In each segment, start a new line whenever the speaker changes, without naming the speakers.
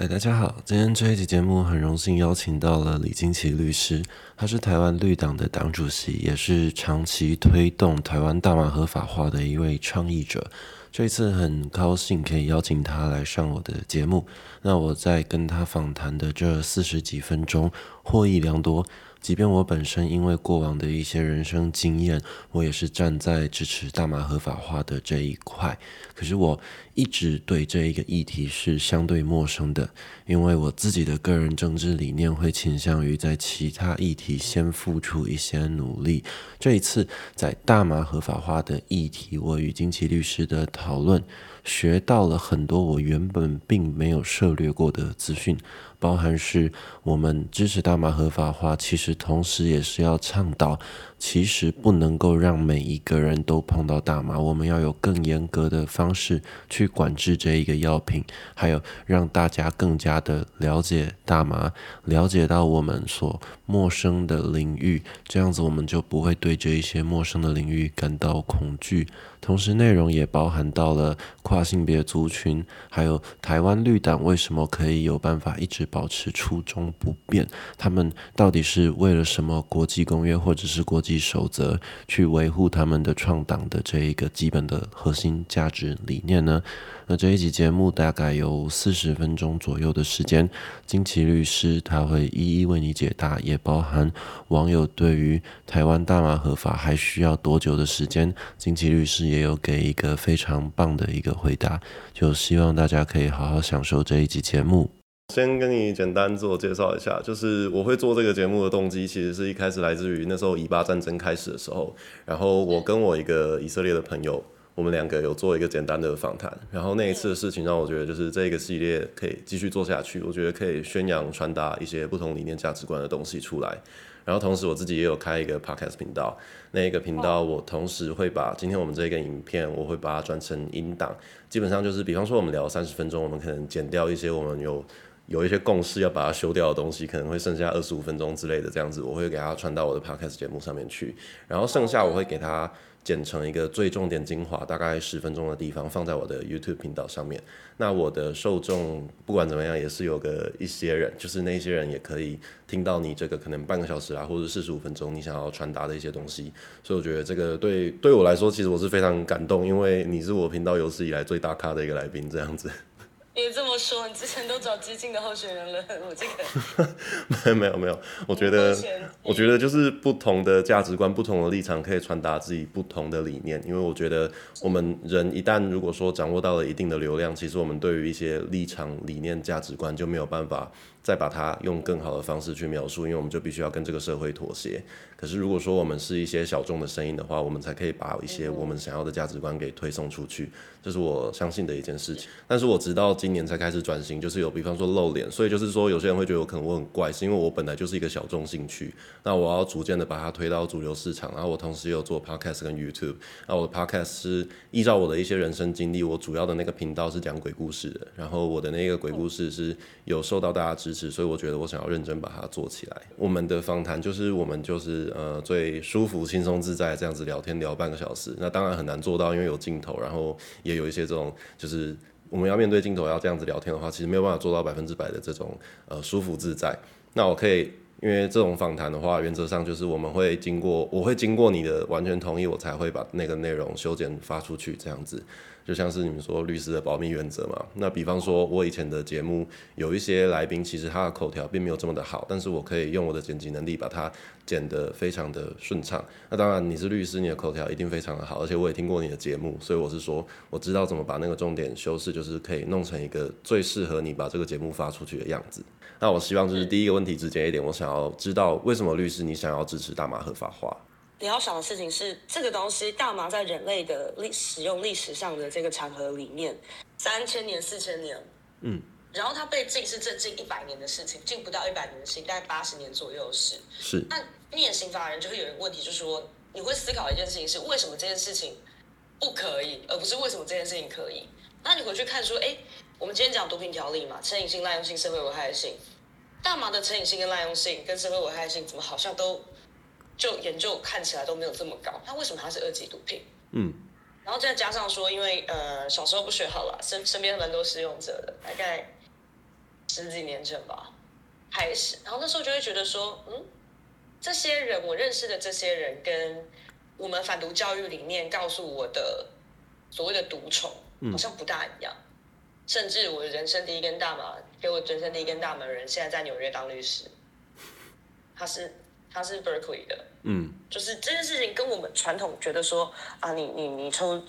哎，大家好！今天这一集节目很荣幸邀请到了李金奇律师，他是台湾绿党的党主席，也是长期推动台湾大麻合法化的一位倡议者。这一次很高兴可以邀请他来上我的节目。那我在跟他访谈的这四十几分钟，获益良多。即便我本身因为过往的一些人生经验，我也是站在支持大麻合法化的这一块，可是我一直对这一个议题是相对陌生的，因为我自己的个人政治理念会倾向于在其他议题先付出一些努力。这一次在大麻合法化的议题，我与金奇律师的讨论，学到了很多我原本并没有涉猎过的资讯。包含是我们支持大麻合法化，其实同时也是要倡导，其实不能够让每一个人都碰到大麻，我们要有更严格的方式去管制这一个药品，还有让大家更加的了解大麻，了解到我们所陌生的领域，这样子我们就不会对这一些陌生的领域感到恐惧。同时，内容也包含到了跨性别族群，还有台湾绿党为什么可以有办法一直保持初衷不变？他们到底是为了什么国际公约或者是国际守则去维护他们的创党的这一个基本的核心价值理念呢？那这一集节目大概有四十分钟左右的时间，金奇律师他会一一为你解答，也包含网友对于台湾大麻合法还需要多久的时间，金奇律师也有给一个非常棒的一个回答，就希望大家可以好好享受这一集节目。
先跟你简单自我介绍一下，就是我会做这个节目的动机，其实是一开始来自于那时候以巴战争开始的时候，然后我跟我一个以色列的朋友。我们两个有做一个简单的访谈，然后那一次的事情让我觉得，就是这个系列可以继续做下去。我觉得可以宣扬、传达一些不同理念、价值观的东西出来。然后同时我自己也有开一个 podcast 频道，那一个频道我同时会把今天我们这个影片，我会把它转成音档。基本上就是，比方说我们聊三十分钟，我们可能剪掉一些我们有有一些共识要把它修掉的东西，可能会剩下二十五分钟之类的这样子，我会给它传到我的 podcast 节目上面去。然后剩下我会给它。剪成一个最重点精华，大概十分钟的地方，放在我的 YouTube 频道上面。那我的受众不管怎么样，也是有个一些人，就是那些人也可以听到你这个可能半个小时啊，或者四十五分钟你想要传达的一些东西。所以我觉得这个对对我来说，其实我是非常感动，因为你是我频道有史以来最大咖的一个来宾，这样子。
你这么说，你之前都找激进的候选人了，我这
个 没有没有没有，我觉得我觉得就是不同的价值观、不同的立场，可以传达自己不同的理念。因为我觉得我们人一旦如果说掌握到了一定的流量，其实我们对于一些立场、理念、价值观就没有办法。再把它用更好的方式去描述，因为我们就必须要跟这个社会妥协。可是如果说我们是一些小众的声音的话，我们才可以把一些我们想要的价值观给推送出去，这是我相信的一件事情。但是我直到今年才开始转型，就是有比方说露脸，所以就是说有些人会觉得我可能我很怪，是因为我本来就是一个小众兴趣，那我要逐渐的把它推到主流市场。然后我同时有做 podcast 跟 YouTube，那我的 podcast 是依照我的一些人生经历，我主要的那个频道是讲鬼故事的，然后我的那个鬼故事是有受到大家支。持所以我觉得我想要认真把它做起来。我们的访谈就是我们就是呃最舒服、轻松、自在这样子聊天聊半个小时。那当然很难做到，因为有镜头，然后也有一些这种就是我们要面对镜头要这样子聊天的话，其实没有办法做到百分之百的这种呃舒服自在。那我可以，因为这种访谈的话，原则上就是我们会经过，我会经过你的完全同意，我才会把那个内容修剪发出去这样子。就像是你们说律师的保密原则嘛，那比方说我以前的节目有一些来宾，其实他的口条并没有这么的好，但是我可以用我的剪辑能力把它剪得非常的顺畅。那当然你是律师，你的口条一定非常的好，而且我也听过你的节目，所以我是说我知道怎么把那个重点修饰，就是可以弄成一个最适合你把这个节目发出去的样子。那我希望就是第一个问题直接一点，我想要知道为什么律师你想要支持大麻合法化？
你要想的事情是，这个东西大麻在人类的历使用历史上的这个长河里面，三千年、四千年，嗯，然后它被禁是这近一百年的事情，禁不到一百年的事情，大概八十年左右的事。
是。
那念刑法人就会有一个问题，就是说，你会思考一件事情是为什么这件事情不可以，而不是为什么这件事情可以。那你回去看说，哎，我们今天讲毒品条例嘛，成瘾性、滥用性、社会危害性，大麻的成瘾性跟滥用性跟社会危害性，怎么好像都？就研究看起来都没有这么高，那为什么它是二级毒品？嗯，然后再加上说，因为呃小时候不学好了，身身边蛮多使用者的，大概十几年前吧开始，然后那时候就会觉得说，嗯，这些人我认识的这些人跟我们反毒教育里面告诉我的所谓的毒虫好像不大一样，甚至我人生第一根大麻给我人生第一根大麻的人现在在纽约当律师，他是他是 Berkeley 的，
嗯，
就是这件事情跟我们传统觉得说啊，你你你抽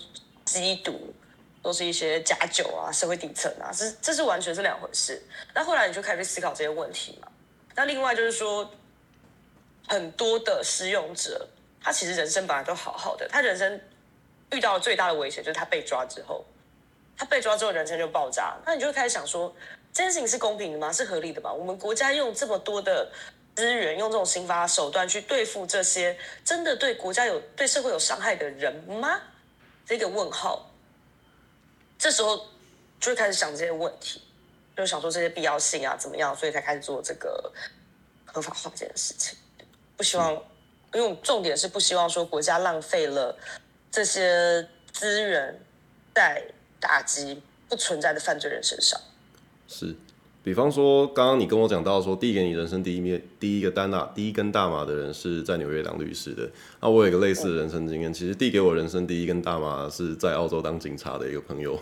吸毒都是一些假酒啊，社会底层啊，这这是完全是两回事。那后来你就开始去思考这些问题嘛。那另外就是说，很多的使用者，他其实人生本来都好好的，他人生遇到最大的危险就是他被抓之后，他被抓之后人生就爆炸。那你就会开始想说，这件事情是公平的吗？是合理的吗？我们国家用这么多的资源，用这种刑罚手段去对付这些真的对国家有、对社会有伤害的人吗？这个问号。这时候就会开始想这些问题，就想说这些必要性啊，怎么样，所以才开始做这个合法化这件事情。不希望，因为重点是不希望说国家浪费了这些资源在打击不存在的犯罪人身上。
是，比方说刚刚你跟我讲到说，递给你人生第一面第一个单大第一根大麻的人是在纽约当律师的。那我有一个类似的人生经验，其实递给我人生第一根大麻是在澳洲当警察的一个朋友。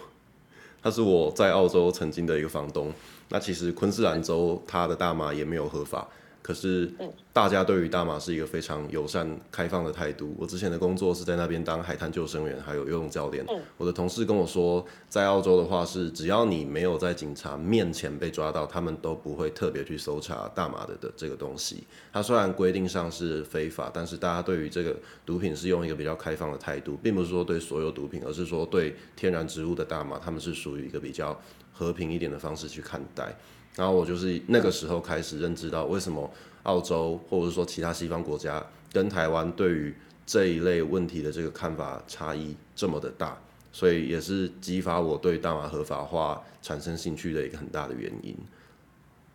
他是我在澳洲曾经的一个房东。那其实昆士兰州他的大麻也没有合法，可是大家对于大麻是一个非常友善、开放的态度。我之前的工作是在那边当海滩救生员，还有游泳教练。我的同事跟我说，在澳洲的话是，只要你没有在警察面前被抓到，他们都不会特别去搜查大麻的的这个东西。它虽然规定上是非法，但是大家对于这个毒品是用一个比较开放的态度，并不是说对所有毒品，而是说对天然植物的大麻，他们是属于一个比较和平一点的方式去看待。然后我就是那个时候开始认知到，为什么澳洲或者是说其他西方国家跟台湾对于这一类问题的这个看法差异这么的大，所以也是激发我对大麻合法化产生兴趣的一个很大的原因。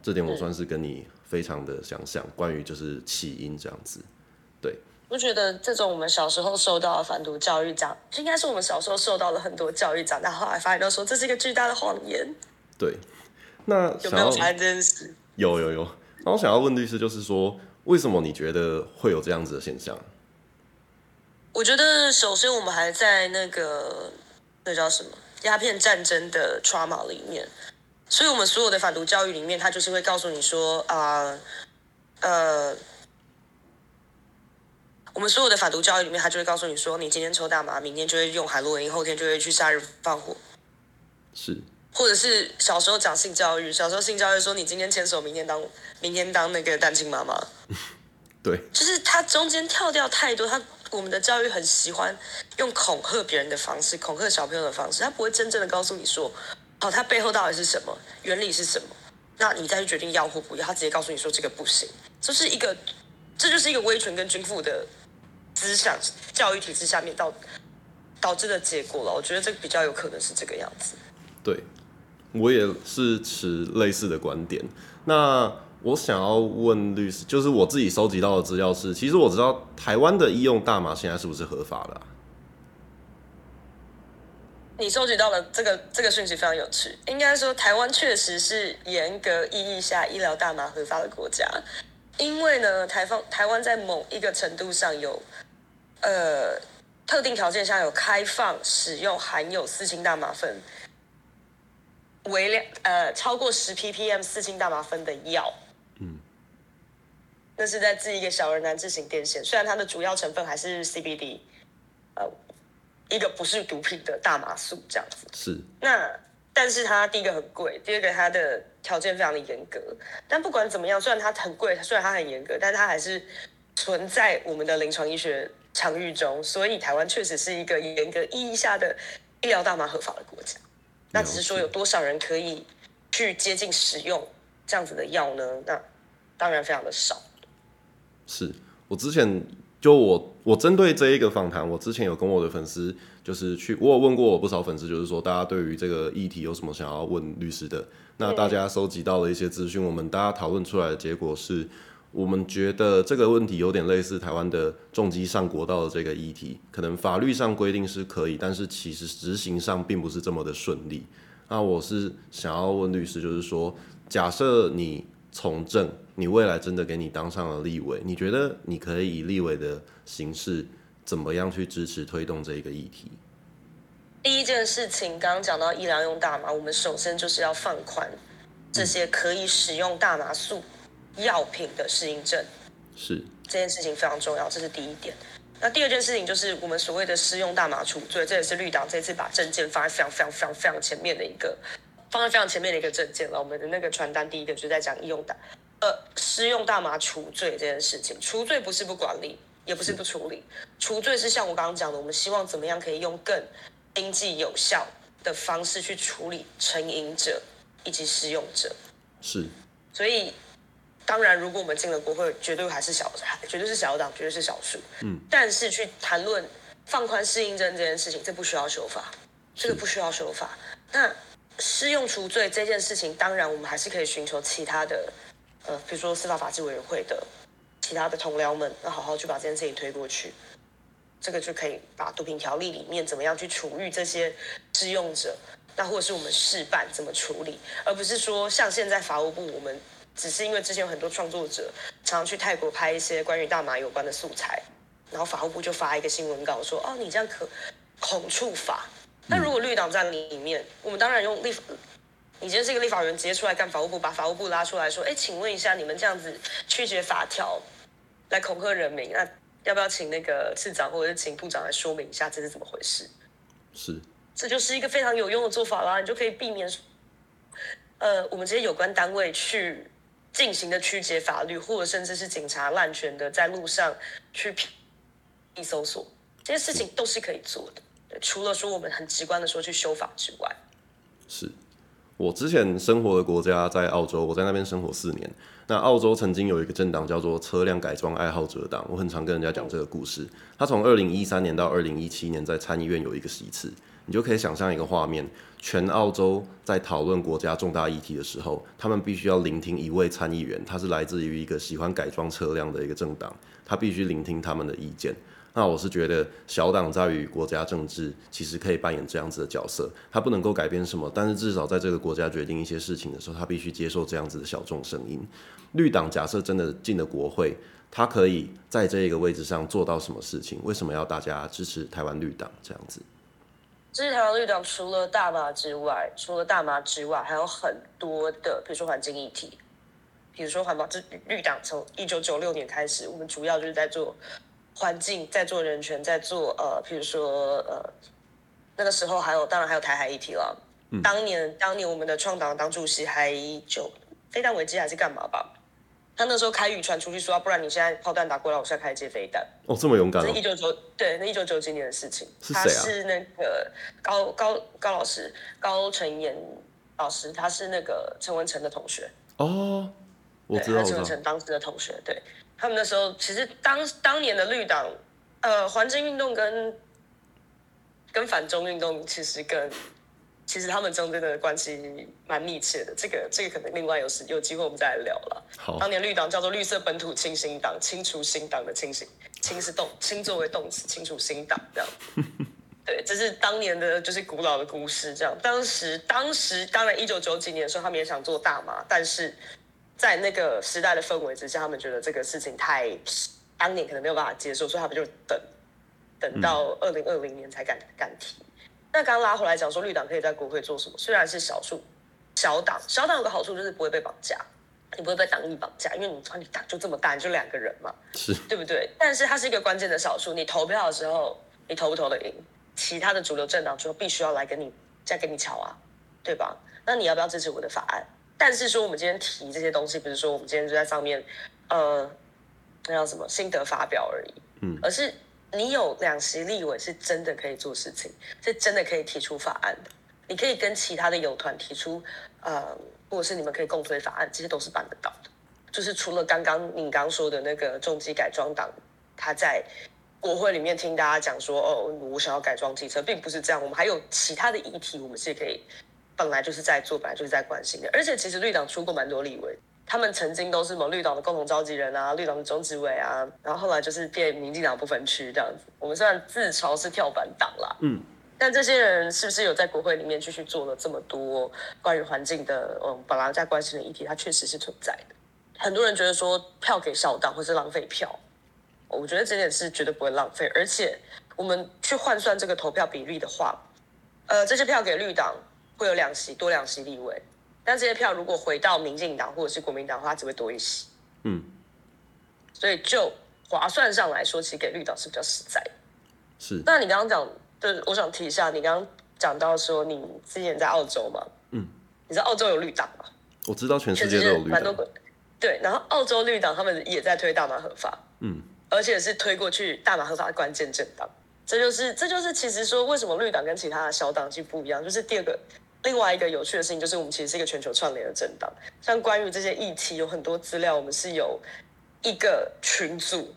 这点我算是跟你非常的相像，关于就是起因这样子。对，
我觉得这种我们小时候受到的反毒教育长，应该是我们小时候受到了很多教育，长大后来发现都说这是一个巨大的谎言。
对，那
有没有发现这件事？
有有有，那我想要问律师，就是说，为什么你觉得会有这样子的现象？
我觉得首先我们还在那个那叫什么鸦片战争的 trauma 里面，所以我们所有的反毒教育里面，他就是会告诉你说啊呃。我们所有的反毒教育里面，他就会告诉你说，你今天抽大麻，明天就会用海洛因，后天就会去杀人放火，
是
或者是小时候讲性教育，小时候性教育说你今天牵手，明天当明天当那个单亲妈妈，
对，
就是他中间跳掉太多，他我们的教育很喜欢用恐吓别人的方式，恐吓小朋友的方式，他不会真正的告诉你说，哦，他背后到底是什么，原理是什么，那你再去决定要或不要，他直接告诉你说这个不行，这是一个，这就是一个威权跟君父的思想教育体制下面到导致的结果了。我觉得这个比较有可能是这个样子。
对，我也是持类似的观点。那我想要问律师，就是我自己收集到的资料是，其实我知道台湾的医用大麻现在是不是合法了啊、
你收集到了这个这个讯息非常有趣。应该说，台湾确实是严格意义下医疗大麻合法的国家，因为呢，台方台湾在某一个程度上有，呃，特定条件下有开放使用含有四氢大麻酚微量呃超过十 ppm 四氢大麻酚的药。
嗯，
那是在治一个小儿难治型癫痫，虽然它的主要成分还是 CBD，呃，一个不是毒品的大麻素这样子。
是
那但是它第一个很贵，第二个它的条件非常的严格。但不管怎么样，虽然它很贵，虽然它很严格，但它还是存在我们的临床医学场域中。所以台湾确实是一个严格意义下的医疗大麻合法的国家。那只是说有多少人可以去接近使用这样子的药呢？那当然非常的少。
是，我之前就我我针对这一个访谈，我之前有跟我的粉丝就是去，我有问过我不少粉丝，就是说大家对于这个议题有什么想要问律师的？那大家收集到了一些资讯，我们大家讨论出来的结果是，我们觉得这个问题有点类似台湾的重机上国道的这个议题，可能法律上规定是可以，但是其实执行上并不是这么的顺利。那我是想要问律师，就是说，假设你从政，你未来真的给你当上了立委，你觉得你可以以立委的形式，怎么样去支持推动这个议题？
第一件事情，刚刚讲到医疗用大麻，我们首先就是要放宽这些可以使用大麻素药品的适应症，
是
这件事情非常重要，这是第一点。那第二件事情就是我们所谓的施用大麻除罪，这也是绿党这次把证件放在非常非常非常非常前面的一个，放在非常前面的一个证件了。我们的那个传单第一个就在讲医用大，呃，施用大麻除罪这件事情。除罪不是不管理，也不是不处理，除罪是像我刚刚讲的，我们希望怎么样可以用更。经济有效的方式去处理成瘾者以及使用者，
是。
所以，当然，如果我们进了国会，绝对还是小，绝对是小党，绝对是少数。嗯。但是去谈论放宽适应症这件事情，这不需要修法，这个不需要修法。那适用除罪这件事情，当然我们还是可以寻求其他的，呃，比如说司法法制委员会的其他的同僚们，那好好去把这件事情推过去。这个就可以把毒品条例里面怎么样去处遇这些使用者，那或者是我们示范怎么处理，而不是说像现在法务部，我们只是因为之前有很多创作者常常去泰国拍一些关于大麻有关的素材，然后法务部就发一个新闻稿说，哦，你这样可恐触法。那如果绿党在里面，我们当然用立法，你今天是一个立法员，直接出来干法务部，把法务部拉出来说，哎，请问一下，你们这样子曲解法条来恐吓人民，那？要不要请那个市长或者是请部长来说明一下这是怎么回事？
是，
这就是一个非常有用的做法啦，你就可以避免，呃，我们这些有关单位去进行的曲解法律，或者甚至是警察滥权的在路上去一搜索，这些事情都是可以做的。除了说我们很直观的说去修法之外，
是我之前生活的国家在澳洲，我在那边生活四年。那澳洲曾经有一个政党叫做车辆改装爱好者党，我很常跟人家讲这个故事。他从二零一三年到二零一七年在参议院有一个席次，你就可以想象一个画面：全澳洲在讨论国家重大议题的时候，他们必须要聆听一位参议员，他是来自于一个喜欢改装车辆的一个政党，他必须聆听他们的意见。那我是觉得小党在于国家政治，其实可以扮演这样子的角色。他不能够改变什么，但是至少在这个国家决定一些事情的时候，他必须接受这样子的小众声音。绿党假设真的进了国会，他可以在这个位置上做到什么事情？为什么要大家支持台湾绿党这样子？
支持台湾绿党，除了大麻之外，除了大麻之外，还有很多的，比如说环境议题，比如说环保。这绿党从一九九六年开始，我们主要就是在做。环境在做人权，在做呃，比如说呃，那个时候还有，当然还有台海议题了。当年当年我们的创党党主席还就非但危机还是干嘛吧？他那时候开渔船出去说，不然你现在炮弹打过来，我现在开接飞弹。
哦，这么勇敢！
是一九九对，那一九九几年的事情。
是谁啊？
是那个高高高老师，高成言老师，他是那个陈文成的同学。
哦，我知道，
陈文成当时的同学，对。他们那时候其实当当年的绿党，呃，环境运动跟跟反中运动其实跟其实他们中间的关系蛮密切的。这个这个可能另外有时有机会我们再来聊了。
好，
当年绿党叫做绿色本土清新党，清除新党的清新，清是动，清作为动词，清除新党这样。对，这是当年的就是古老的故事。这样，当时当时当然一九九几年的时候，他们也想做大麻，但是。在那个时代的氛围之下，他们觉得这个事情太当年可能没有办法接受，所以他们就等等到二零二零年才敢敢提。那刚刚拉回来讲说，绿党可以在国会做什么？虽然是少数小党，小党有个好处就是不会被绑架，你不会被党意绑架，因为你你党就这么大，就两个人嘛，
是
对不对？但是它是一个关键的少数，你投票的时候，你投不投得赢？其他的主流政党就必须要来跟你再跟你吵啊，对吧？那你要不要支持我的法案？但是说我们今天提这些东西，不是说我们今天就在上面，呃，那叫什么心得发表而已，嗯，而是你有两席立委是真的可以做事情，是真的可以提出法案的，你可以跟其他的友团提出，呃，或者是你们可以共推法案，这些都是办得到的。就是除了刚刚你刚说的那个重机改装党，他在国会里面听大家讲说，哦，我想要改装汽车，并不是这样，我们还有其他的议题，我们是可以。本来就是在做，本来就是在关心的。而且其实绿党出过蛮多立委，他们曾经都是某绿党的共同召集人啊，绿党的中执委啊，然后后来就是变民进党不分区这样子。我们虽然自嘲是跳板党啦，嗯，但这些人是不是有在国会里面继续做了这么多关于环境的嗯本来在关心的议题？它确实是存在的。很多人觉得说票给小党或是浪费票，我觉得这点是绝对不会浪费。而且我们去换算这个投票比例的话，呃，这些票给绿党会有两席多两席立委，但这些票如果回到民进党或者是国民党的话，只会多一些。
嗯，
所以就划算上来说，其实给绿党是比较实在的。
是。
那你刚刚讲。就是我想提一下，你刚刚讲到说你之前在澳洲嘛，
嗯，
你知道澳洲有绿党吗？
我知道全世界都有绿党，
对，然后澳洲绿党他们也在推大麻合法，
嗯，
而且是推过去大麻合法的关键政党，这就是这就是其实说为什么绿党跟其他的小党就不一样，就是第二个另外一个有趣的事情就是我们其实是一个全球串联的政党，像关于这些议题有很多资料，我们是有一个群组，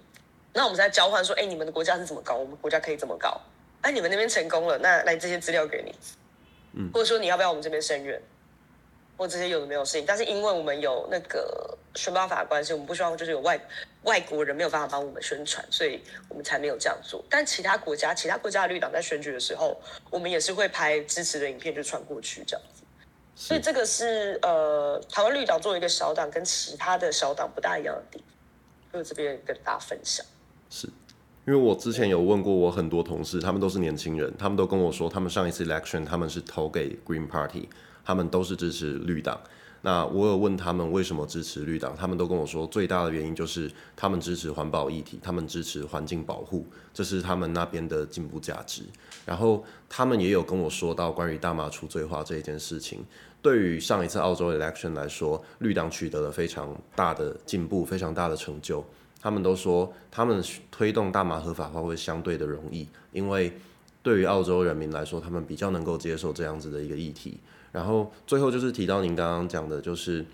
那我们在交换说，哎，你们的国家是怎么搞，我们国家可以怎么搞。哎，你们那边成功了，那来这些资料给你，
嗯，
或者说你要不要我们这边声援，或这些有的没有事情，但是因为我们有那个宣发法关系，我们不希望就是有外外国人没有办法帮我们宣传，所以我们才没有这样做。但其他国家，其他国家的绿党在选举的时候，我们也是会拍支持的影片就传过去这样子。所以这个是呃，台湾绿党作为一个小党，跟其他的小党不大一样的地方，就这边跟大家分享。
是。因为我之前有问过我很多同事，他们都是年轻人，他们都跟我说，他们上一次 election 他们是投给 Green Party，他们都是支持绿党。那我有问他们为什么支持绿党，他们都跟我说，最大的原因就是他们支持环保议题，他们支持环境保护，这是他们那边的进步价值。然后他们也有跟我说到关于大麻除罪化这一件事情，对于上一次澳洲 election 来说，绿党取得了非常大的进步，非常大的成就。他们都说，他们推动大麻合法化会相对的容易，因为对于澳洲人民来说，他们比较能够接受这样子的一个议题。然后最后就是提到您刚刚讲的，就是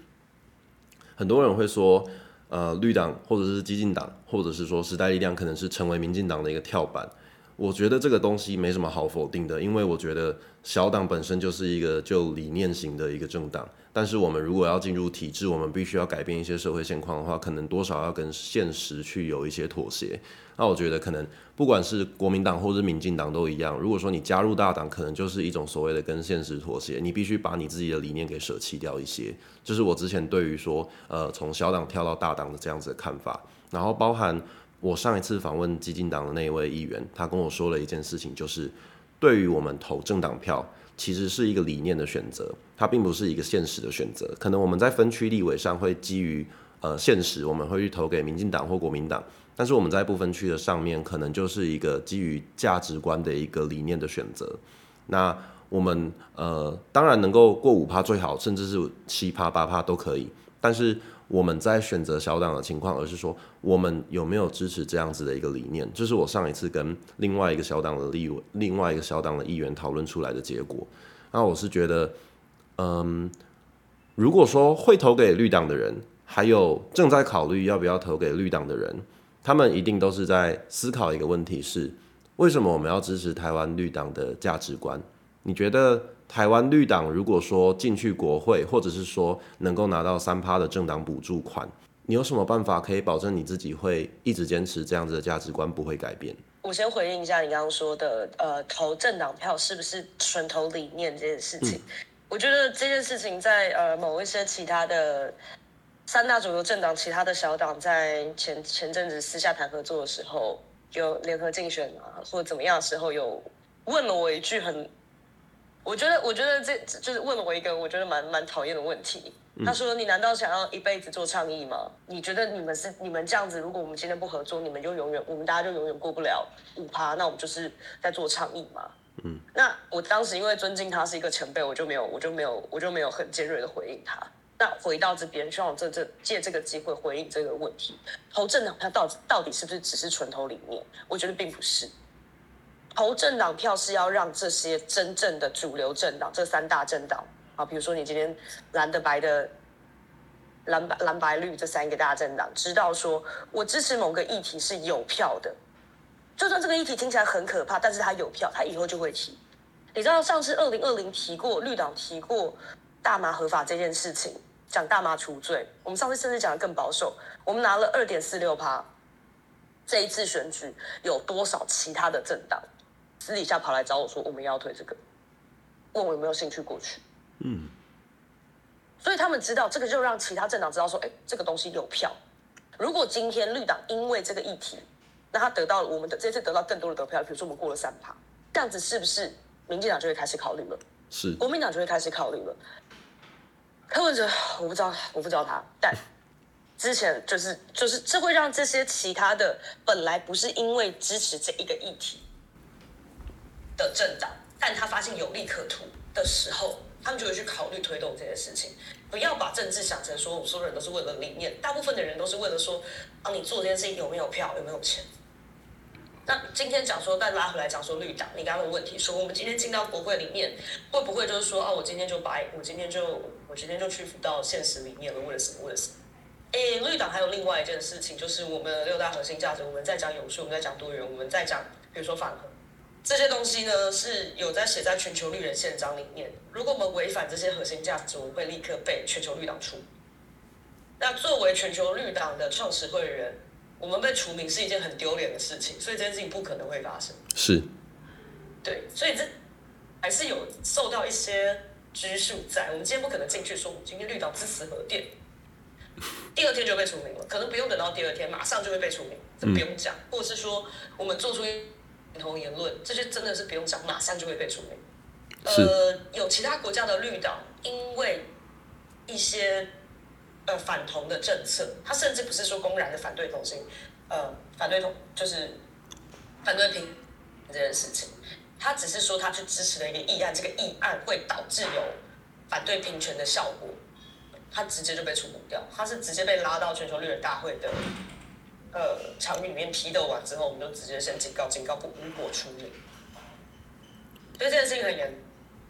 很多人会说，呃，绿党或者是激进党，或者是说时代力量可能是成为民进党的一个跳板。我觉得这个东西没什么好否定的，因为我觉得小党本身就是一个就理念型的一个政党。但是我们如果要进入体制，我们必须要改变一些社会现况的话，可能多少要跟现实去有一些妥协。那我觉得可能不管是国民党或者民进党都一样。如果说你加入大党，可能就是一种所谓的跟现实妥协，你必须把你自己的理念给舍弃掉一些。这是我之前对于说，呃，从小党跳到大党的这样子的看法。然后包含我上一次访问激进党的那一位议员，他跟我说了一件事情，就是对于我们投政党票。其实是一个理念的选择，它并不是一个现实的选择。可能我们在分区立委上会基于呃现实，我们会去投给民进党或国民党，但是我们在不分区的上面，可能就是一个基于价值观的一个理念的选择。那我们呃当然能够过五趴最好，甚至是七趴八趴都可以，但是。我们在选择小党的情况，而是说我们有没有支持这样子的一个理念，这是我上一次跟另外一个小党的立委、另外一个小党的议员讨论出来的结果。那我是觉得，嗯，如果说会投给绿党的人，还有正在考虑要不要投给绿党的人，他们一定都是在思考一个问题：是为什么我们要支持台湾绿党的价值观？你觉得？台湾绿党如果说进去国会，或者是说能够拿到三趴的政党补助款，你有什么办法可以保证你自己会一直坚持这样子的价值观不会改变？
我先回应一下你刚刚说的，呃，投政党票是不是纯投理念这件事情？我觉得这件事情在呃某一些其他的三大主流政党、其他的小党在前前阵子私下谈合作的时候，有联合竞选啊，或者怎么样的时候，有问了我一句很。我觉得，我觉得这就是问了我一个我觉得蛮蛮讨厌的问题。他说：“你难道想要一辈子做倡议吗？你觉得你们是你们这样子，如果我们今天不合作，你们就永远我们大家就永远过不了五趴？那我们就是在做倡议吗？”
嗯。
那我当时因为尊敬他是一个前辈，我就没有我就没有我就没有很尖锐的回应他。那回到这边，希望这这借这个机会回应这个问题：投政党他到底到底是不是只是纯投理念？我觉得并不是。投政党票是要让这些真正的主流政党，这三大政党啊，比如说你今天蓝的、白的、蓝白、蓝白绿这三个大政党，知道说我支持某个议题是有票的，就算这个议题听起来很可怕，但是他有票，他以后就会提。你知道上次二零二零提过绿党提过大麻合法这件事情，讲大麻除罪，我们上次甚至讲的更保守，我们拿了二点四六趴。这一次选举有多少其他的政党？私底下跑来找我说我们要推这个，问我有没有兴趣过去。嗯。所以他们知道这个，就让其他政党知道说，哎，这个东西有票。如果今天绿党因为这个议题，那他得到了我们的这次得到更多的得票，比如说我们过了三趴，这样子是不是民进党就会开始考虑了？
是。
国民党就会开始考虑了。柯文哲，我不知道，我不知道他，但之前就是就是这会让这些其他的本来不是因为支持这一个议题的政党，但他发现有利可图的时候。他们就会去考虑推动这件事情，不要把政治想成说，我们所有人都是为了理念，大部分的人都是为了说，啊，你做这件事情有没有票，有没有钱？那今天讲说，再拉回来讲说绿党，你刚刚的问题说，我们今天进到国会里面，会不会就是说，啊，我今天就把，我今天就，我今天就屈服到现实里面了，为了什么？为了什么？诶，绿党还有另外一件事情，就是我们的六大核心价值，我们在讲永续，我们在讲多元，我们在讲，比如说反核。这些东西呢是有在写在全球绿人宪章里面。如果我们违反这些核心价值，我们会立刻被全球绿党除。那作为全球绿党的创始会员，我们被除名是一件很丢脸的事情，所以这件事情不可能会发生。
是，
对，所以这还是有受到一些拘束在。我们今天不可能进去说，我们今天绿党支持核电，第二天就被除名了。可能不用等到第二天，马上就会被除名，这不用讲。或者是说，我们做出一。同言论，这些真的是不用讲，马上就会被除名。呃，有其他国家的绿党，因为一些呃反同的政策，他甚至不是说公然的反对同性，呃，反对同就是反对平这件事情，他只是说他去支持了一个议案，这个议案会导致有反对平权的效果，他直接就被除名掉，他是直接被拉到全球绿人大会的。呃，场域里面批斗完之后，我们就直接先警告，警告不如果出面。对这件事情很严。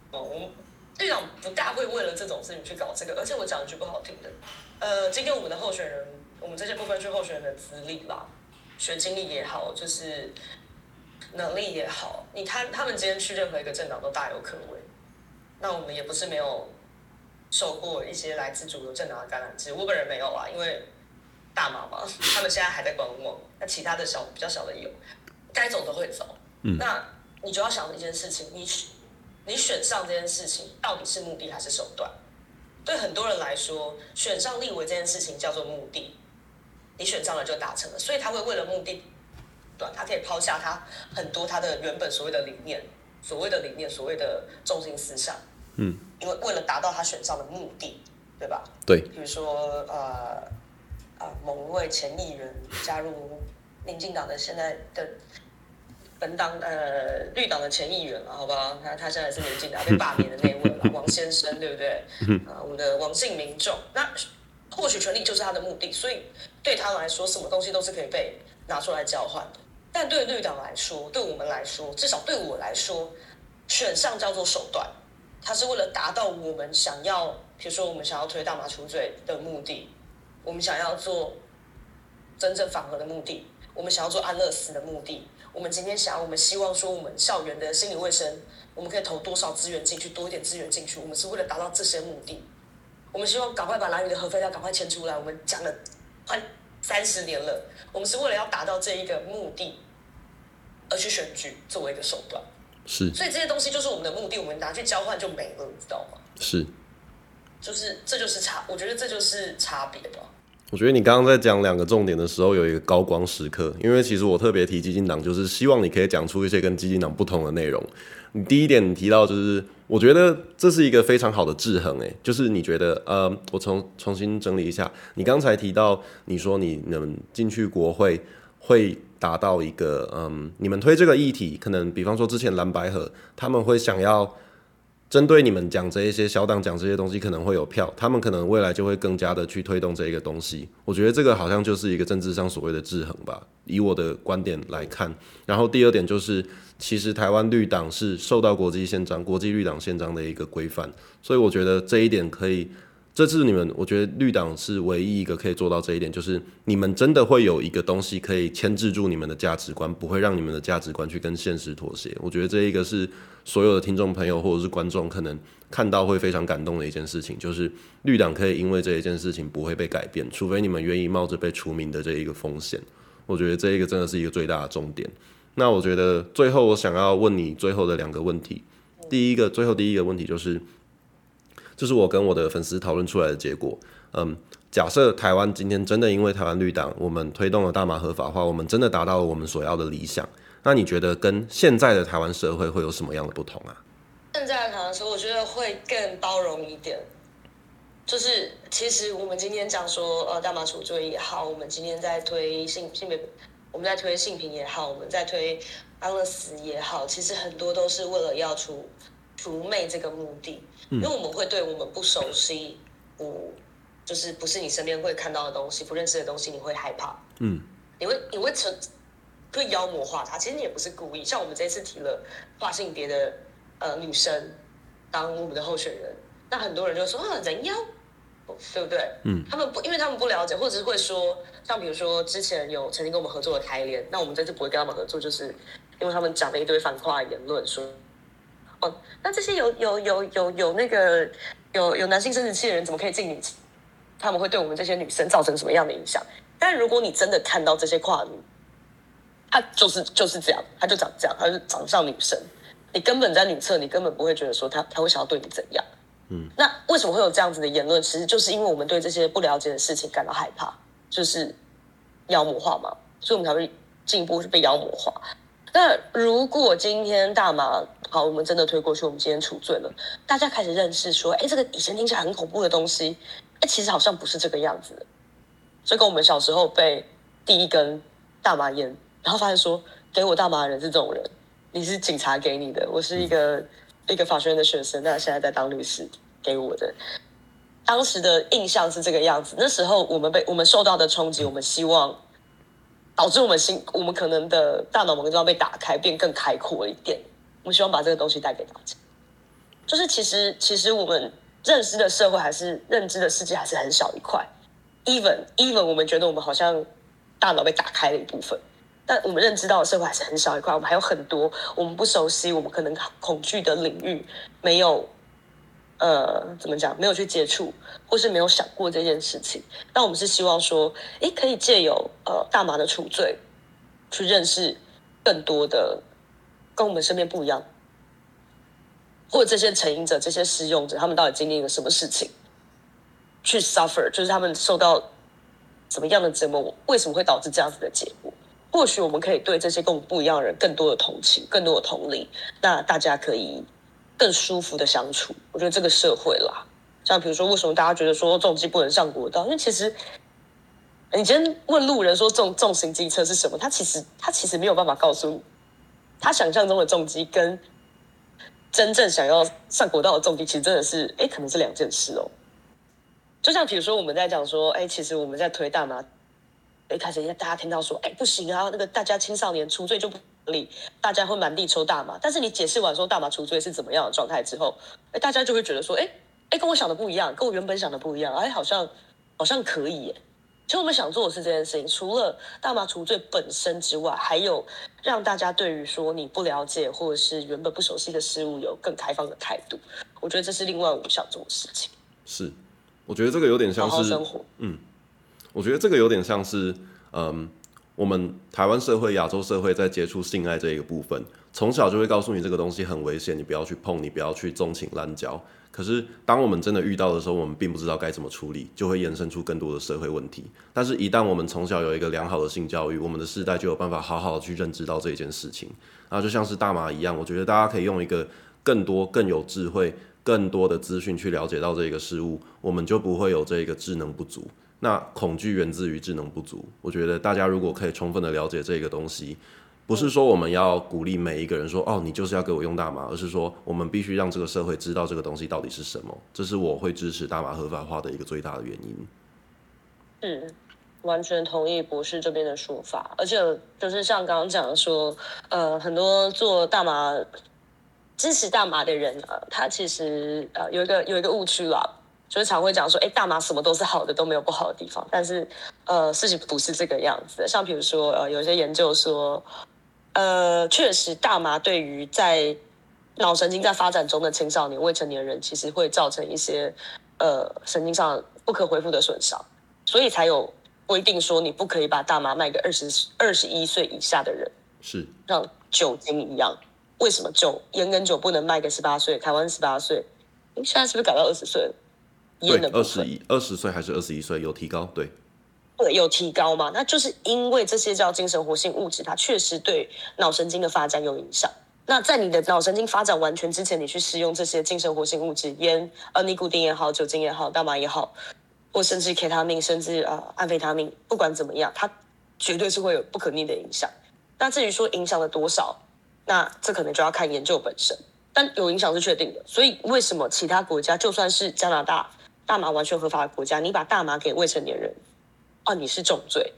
哦，我们队长不大会为了这种事情去搞这个。而且我讲一句不好听的，呃，今天我们的候选人，我们这些部分区候选人的资历啦，学经历也好，就是能力也好，你看他们今天去任何一个政党都大有可为。那我们也不是没有受过一些来自主流政党的橄榄枝，我本人没有啊，因为。大妈嘛，他们现在还在观望。那其他的小比较小的有，该走都会走。嗯，那你就要想一件事情：你你选上这件事情到底是目的还是手段？对很多人来说，选上立委这件事情叫做目的，你选上了就达成了，所以他会为了目的，对，他可以抛下他很多他的原本所谓的理念，所谓的理念，所谓的中心思想。嗯，因为为了达到他选上的目的，对吧？
对，
比如说呃。啊，某一位前议员加入民进党的现在的本党呃绿党的前议员了，好不好？他他现在是民进党被罢免的那位了，王先生，对不对？啊，我们的王姓民众，那获取权利就是他的目的，所以对他来说，什么东西都是可以被拿出来交换的。但对绿党来说，对我们来说，至少对我来说，选项叫做手段，他是为了达到我们想要，比如说我们想要推大麻除罪的目的。我们想要做真正反核的目的，我们想要做安乐死的目的，我们今天想，我们希望说，我们校园的心理卫生，我们可以投多少资源进去，多一点资源进去，我们是为了达到这些目的。我们希望赶快把蓝屿的核废料赶快迁出来，我们讲了快三十年了，我们是为了要达到这一个目的而去选举作为一个手段。
是，
所以这些东西就是我们的目的，我们拿去交换就没了，你知道吗？
是，
就是这就是差，我觉得这就是差别吧。
我觉得你刚刚在讲两个重点的时候，有一个高光时刻，因为其实我特别提基金党，就是希望你可以讲出一些跟基金党不同的内容。你第一点提到，就是我觉得这是一个非常好的制衡，诶，就是你觉得，呃，我重重新整理一下，你刚才提到，你说你能进去国会会达到一个，嗯，你们推这个议题，可能比方说之前蓝白河他们会想要。针对你们讲这一些小党讲这些东西可能会有票，他们可能未来就会更加的去推动这一个东西。我觉得这个好像就是一个政治上所谓的制衡吧，以我的观点来看。然后第二点就是，其实台湾绿党是受到国际宪章、国际绿党宪章的一个规范，所以我觉得这一点可以。这次你们，我觉得绿党是唯一一个可以做到这一点，就是你们真的会有一个东西可以牵制住你们的价值观，不会让你们的价值观去跟现实妥协。我觉得这一个是所有的听众朋友或者是观众可能看到会非常感动的一件事情，就是绿党可以因为这一件事情不会被改变，除非你们愿意冒着被除名的这一个风险。我觉得这一个真的是一个最大的重点。那我觉得最后我想要问你最后的两个问题，第一个最后第一个问题就是，这是我跟我的粉丝讨论出来的结果。嗯，假设台湾今天真的因为台湾绿党，我们推动了大麻合法化，我们真的达到了我们所要的理想，那你觉得跟现在的台湾社会会有什么样的不同啊？
现在的台湾社会，我觉得会更包容一点。就是其实我们今天讲说，呃，大麻除罪也好，我们今天在推性性别。我们在推性平也好，我们在推安乐死也好，其实很多都是为了要出除魅这个目的，因为我们会对我们不熟悉、不就是不是你身边会看到的东西、不认识的东西，你会害怕，嗯，你会你会成会妖魔化它。其实你也不是故意，像我们这次提了跨性别的呃女生当我们的候选人，那很多人就说啊人妖。对不对？嗯，他们不，因为他们不了解，或者是会说，像比如说之前有曾经跟我们合作的台联，那我们这次不会跟他们合作，就是因为他们讲了一堆反跨言论，说哦，那这些有有有有有那个有有男性生殖器的人怎么可以进女？他们会对我们这些女生造成什么样的影响？但如果你真的看到这些跨女，她就是就是这样，她就长这样，她就长像女生，你根本在女厕，你根本不会觉得说她她会想要对你怎样。嗯，那为什么会有这样子的言论？其实就是因为我们对这些不了解的事情感到害怕，就是妖魔化嘛，所以我们才会进一步被妖魔化。那如果今天大麻好，我们真的推过去，我们今天处罪了，大家开始认识说，哎，这个以前听起来很恐怖的东西，哎，其实好像不是这个样子。就跟我们小时候被第一根大麻烟，然后发现说，给我大麻的人是这种人，你是警察给你的，我是一个。一个法学院的学生，那现在在当律师，给我的当时的印象是这个样子。那时候我们被我们受到的冲击，我们希望导致我们心，我们可能的大脑某个地方被打开，变更开阔一点。我希望把这个东西带给大家。就是其实，其实我们认识的社会还是认知的世界还是很小一块。Even Even，我们觉得我们好像大脑被打开了一部分。但我们认知到的社会还是很小一块，我们还有很多我们不熟悉、我们可能恐惧的领域，没有，呃，怎么讲？没有去接触，或是没有想过这件事情。那我们是希望说，诶，可以借由呃大麻的处罪，去认识更多的跟我们身边不一样，或者这些成瘾者、这些使用者，他们到底经历了什么事情，去 suffer，就是他们受到怎么样的折磨，为什么会导致这样子的结果？或许我们可以对这些跟我们不一样的人更多的同情，更多的同理，那大家可以更舒服的相处。我觉得这个社会啦，像比如说，为什么大家觉得说重机不能上国道？因为其实你今天问路人说重重型机车是什么，他其实他其实没有办法告诉你，他想象中的重机跟真正想要上国道的重机，其实真的是哎，可能是两件事哦。就像比如说我们在讲说，哎，其实我们在推大麻。一开始大家听到说，哎，不行啊，那个大家青少年出罪就不合理，大家会满地抽大麻。但是你解释完说大麻除罪是怎么样的状态之后，哎，大家就会觉得说，哎，哎，跟我想的不一样，跟我原本想的不一样，哎，好像好像可以耶。其实我们想做的是这件事情，除了大麻除罪本身之外，还有让大家对于说你不了解或者是原本不熟悉的事物有更开放的态度。我觉得这是另外我们想做的事情。
是，我觉得这个有点像是
生活，嗯。
我觉得这个有点像是，嗯，我们台湾社会、亚洲社会在接触性爱这一个部分，从小就会告诉你这个东西很危险，你不要去碰，你不要去纵情滥交。可是当我们真的遇到的时候，我们并不知道该怎么处理，就会衍生出更多的社会问题。但是，一旦我们从小有一个良好的性教育，我们的世代就有办法好好的去认知到这一件事情。然后，就像是大麻一样，我觉得大家可以用一个更多、更有智慧、更多的资讯去了解到这个事物，我们就不会有这个智能不足。那恐惧源自于智能不足。我觉得大家如果可以充分的了解这个东西，不是说我们要鼓励每一个人说哦，你就是要给我用大麻，而是说我们必须让这个社会知道这个东西到底是什么。这是我会支持大麻合法化的一个最大的原因。
嗯，完全同意博士这边的说法。而且就是像刚刚讲的说，呃，很多做大麻支持大麻的人啊，他其实呃有一个有一个误区啦。就是常会讲说，哎，大麻什么都是好的，都没有不好的地方。但是，呃，事情不是这个样子的。像比如说，呃，有些研究说，呃，确实大麻对于在脑神经在发展中的青少年、未成年人，其实会造成一些呃神经上不可恢复的损伤，所以才有规定说，你不可以把大麻卖给二十二十一岁以下的人。
是
像酒精一样，为什么酒烟跟酒不能卖给十八岁？台湾十八岁，现在是不是改到二十岁了？
对，二十一二十岁还是二十一岁有提高？对，
对，有提高嘛？那就是因为这些叫精神活性物质，它确实对脑神经的发展有影响。那在你的脑神经发展完全之前，你去使用这些精神活性物质，烟、呃尼古丁也好，酒精也好，大麻也好，或甚至 K 他命，甚至呃安非他命，不管怎么样，它绝对是会有不可逆的影响。那至于说影响了多少，那这可能就要看研究本身。但有影响是确定的。所以为什么其他国家，就算是加拿大大麻完全合法的国家，你把大麻给未成年人，啊，你是重罪？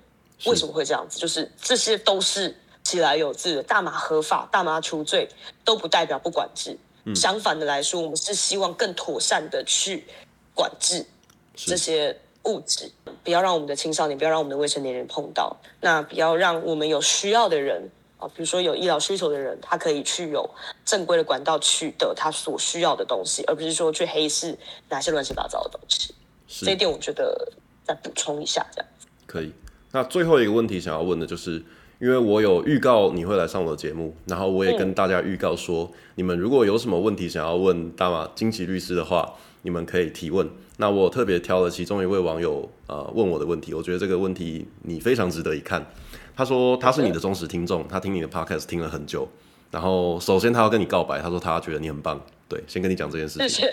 为什么会这样子？就是这些都是。起来有字，大麻合法，大麻除罪，都不代表不管制。相反的来说，我们是希望更妥善的去管制这些物质，不要让我们的青少年，不要让我们的未成年人碰到。那不要让我们有需要的人啊，比如说有医疗需求的人，他可以去有正规的管道取得他所需要的东西，而不是说去黑市拿些乱七八糟的东西。这一点我觉得再补充一下，这样
可以。那最后一个问题想要问的就是。因为我有预告你会来上我的节目，然后我也跟大家预告说，你们如果有什么问题想要问大马金奇律师的话，你们可以提问。那我特别挑了其中一位网友呃问我的问题，我觉得这个问题你非常值得一看。他说他是你的忠实听众，他听你的 podcast 听了很久。然后首先他要跟你告白，他说他觉得你很棒。对，先跟你讲这件事情。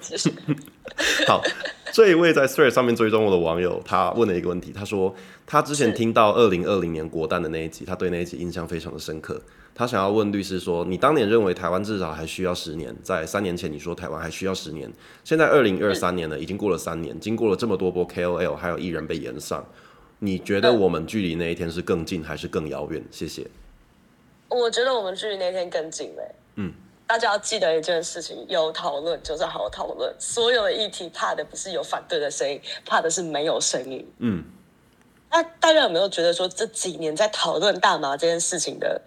谢谢。
好，这一位在 Thread 上面追踪我的网友，他问了一个问题，他说他之前听到二零二零年国诞的那一集，他对那一集印象非常的深刻。他想要问律师说，你当年认为台湾至少还需要十年，在三年前你说台湾还需要十年，现在二零二三年了，已经过了三年，经过了这么多波 KOL 还有艺人被延上，你觉得我们距离那一天是更近还是更遥远？谢谢。
我觉得我们距离那天更近嘞。嗯。大家要记得一件事情：有讨论就是好好讨论。所有的议题怕的不是有反对的声音，怕的是没有声音。嗯，那大家有没有觉得说这几年在讨论大麻这件事情的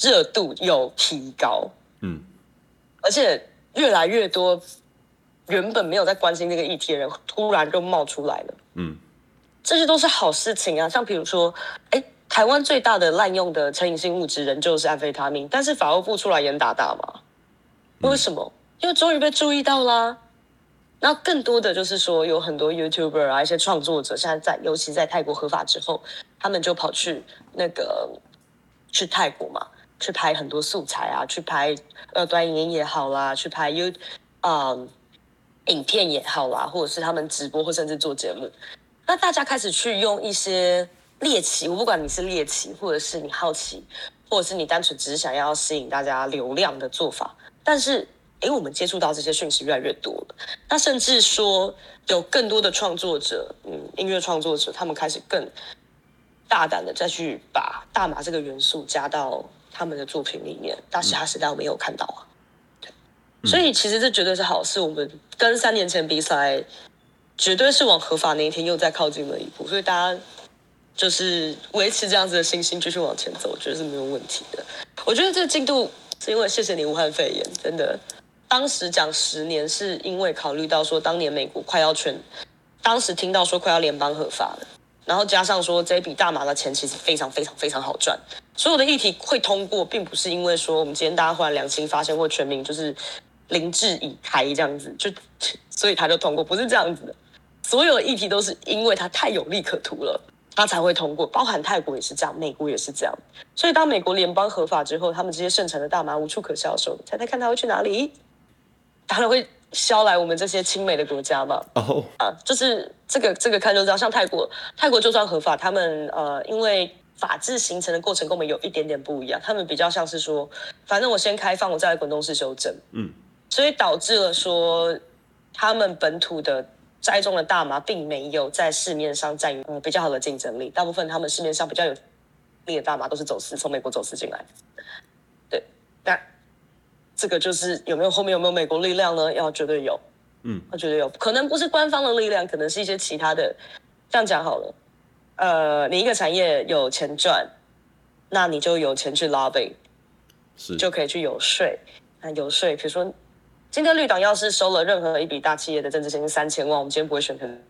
热度有提高？嗯，而且越来越多原本没有在关心这个议题的人，突然就冒出来了。嗯，这些都是好事情啊。像比如说，哎，台湾最大的滥用的成瘾性物质仍旧是安非他命，但是法务部出来严打打嘛。为什么？因为终于被注意到啦。那更多的就是说，有很多 YouTuber 啊，一些创作者，现在在，尤其在泰国合法之后，他们就跑去那个去泰国嘛，去拍很多素材啊，去拍呃短影音也好啦，去拍 You 啊影片也好啦，或者是他们直播或甚至做节目。那大家开始去用一些猎奇，我不管你是猎奇，或者是你好奇，或者是你单纯只是想要吸引大家流量的做法。但是，哎，我们接触到这些讯息越来越多了。那甚至说，有更多的创作者，嗯，音乐创作者，他们开始更大胆的再去把大麻这个元素加到他们的作品里面。大时他时代我没有看到啊，对。所以其实这绝对是好事。我们跟三年前比起来，绝对是往合法那一天又再靠近了一步。所以大家就是维持这样子的信心，继续往前走，我觉得是没有问题的。我觉得这个进度。是因为谢谢你，武汉肺炎真的，当时讲十年是因为考虑到说当年美国快要全，当时听到说快要联邦合法了，然后加上说这笔大麻的钱其实非常非常非常好赚，所有的议题会通过，并不是因为说我们今天大家忽然良心发现或全民就是灵智已开这样子，就所以他就通过，不是这样子的，所有的议题都是因为它太有利可图了。他才会通过，包含泰国也是这样，美国也是这样。所以当美国联邦合法之后，他们这些盛产的大麻无处可销售，猜猜看他会去哪里？当然会销来我们这些亲美的国家嘛。哦，啊，就是这个这个看就知道，像泰国，泰国就算合法，他们呃，因为法治形成的过程跟我们有一点点不一样，他们比较像是说，反正我先开放，我再来滚动式修正。嗯，所以导致了说他们本土的。栽种的大麻并没有在市面上占有嗯比较好的竞争力，大部分他们市面上比较有利的大麻都是走私，从美国走私进来。对，那这个就是有没有后面有没有美国力量呢？要绝对有，嗯，我觉得有可能不是官方的力量，可能是一些其他的。这样讲好了，呃，你一个产业有钱赚，那你就有钱去 lobby，
是
就可以去游说，那游说，比如说。今天绿党要是收了任何一笔大企业的政治现金三千万，我们今天不会选成，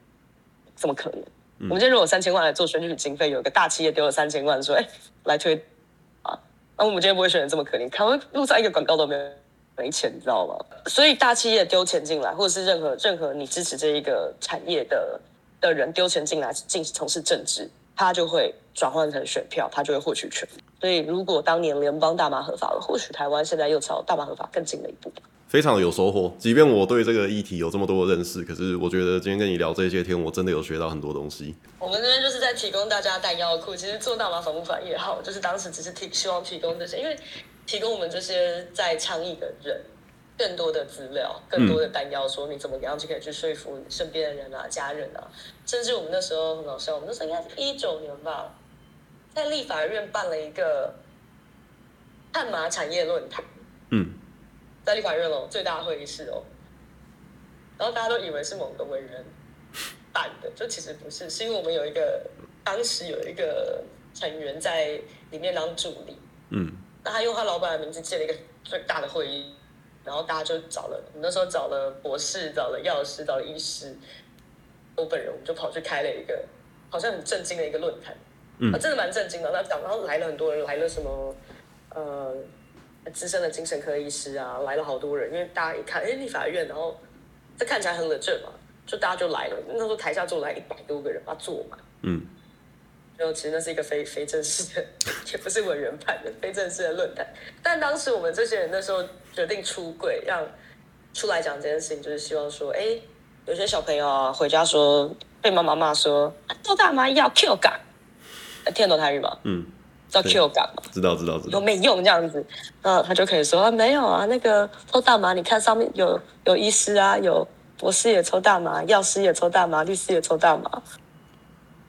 这么可能？我们今天如果三千万来做选举经费，有一个大企业丢了三千万，说哎来推啊，那我们今天不会选的这么可怜，可能路上一个广告都没有，没钱，你知道吗？所以大企业丢钱进来，或者是任何任何你支持这一个产业的的人丢钱进来进从事政治，他就会转换成选票，他就会获取权。所以如果当年联邦大麻合法了，或许台湾现在又朝大麻合法更近了一步。
非常有收获，即便我对这个议题有这么多的认识，可是我觉得今天跟你聊这些天，我真的有学到很多东西。
我们这边就是在提供大家弹药库，其实做大麻反不反也好，就是当时只是提希望提供这些，因为提供我们这些在倡议的人更多的资料，更多的弹药，说你怎么样就可以去说服你身边的人啊、家人啊，甚至我们那时候很搞笑，我们那时候应该是一九年吧，在立法院办了一个碳麻产业论坛。
嗯。
在立法院哦，最大的会议室哦，然后大家都以为是某个委员办的，就其实不是，是因为我们有一个当时有一个成员在里面当助理，
嗯，
那他用他老板的名字借了一个最大的会议，然后大家就找了，我们那时候找了博士，找了药师，找了医师，我本人我们就跑去开了一个好像很震惊的一个论坛，
嗯，
真的蛮震惊的，那讲然后来了很多人，来了什么呃。资深的精神科医师啊，来了好多人，因为大家一看，哎，立法院，然后这看起来很冷镇嘛，就大家就来了。那时候台下坐来一百多个人，把它坐满。
嗯。
就其实那是一个非非正式的，也不是委员办的非正式的论坛。但当时我们这些人那时候决定出柜，让出来讲这件事情，就是希望说，哎，有些小朋友啊回家说被妈妈骂说，做大妈要 Q 感，听得懂台语吗？
嗯。
叫 Q 感嘛？
知道知道知道。
有没用这样子，那他就可以说啊，没有啊，那个抽大麻，你看上面有有医师啊，有博士也抽大麻，药师也抽大麻，律师也抽大麻。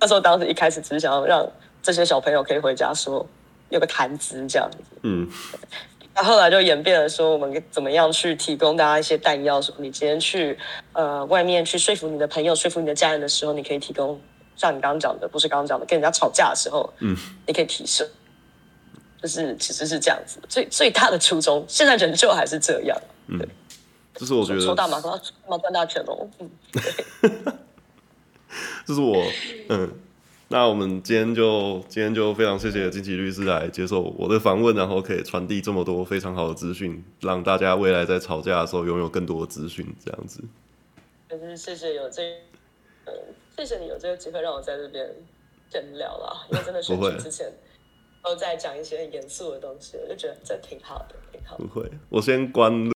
那时候当时一开始只是想要让这些小朋友可以回家说有个谈资这样子。
嗯。
那后来就演变了说，我们怎么样去提供大家一些弹药？说你今天去呃外面去说服你的朋友、说服你的家人的时候，你可以提供。像你刚刚讲的，不是刚刚讲的，跟人家吵架的时候，
嗯，
你可以提升，就是其实是这样子，最最大的初衷，现在仍旧还是这样，
嗯，这是我觉得
抽大麻，抽大赚大钱喽，嗯，
这是我，嗯，那我们今天就今天就非常谢谢金奇律师来接受我的访问，然后可以传递这么多非常好的资讯，让大家未来在吵架的时候拥有更多的资讯，这样子，
就是谢谢有这，嗯。谢谢你有这个机会让我在这边跟聊了，因为真的选举之前都在讲一些很严肃的东西，我就觉得这挺好的，挺好的。
不会，我先关。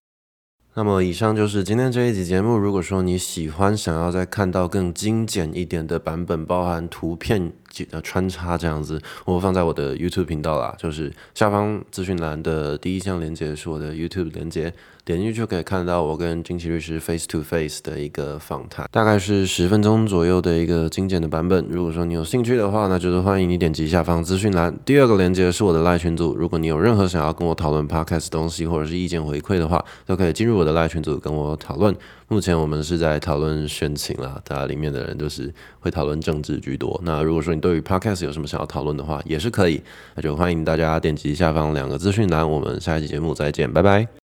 那么以上就是今天这一集节目。如果说你喜欢，想要再看到更精简一点的版本，包含图片的穿插这样子，我放在我的 YouTube 频道啦，就是下方资讯栏的第一项连接是我的 YouTube 连接。点进去就可以看到我跟金奇律师 face to face 的一个访谈，大概是十分钟左右的一个精简的版本。如果说你有兴趣的话，那就是欢迎你点击下方资讯栏第二个链接是我的赖群组。如果你有任何想要跟我讨论 podcast 东西或者是意见回馈的话，都可以进入我的赖群组跟我讨论。目前我们是在讨论选情啦，大家里面的人都是会讨论政治居多。那如果说你对于 podcast 有什么想要讨论的话，也是可以，那就欢迎大家点击下方两个资讯栏。我们下一期节目再见，拜拜。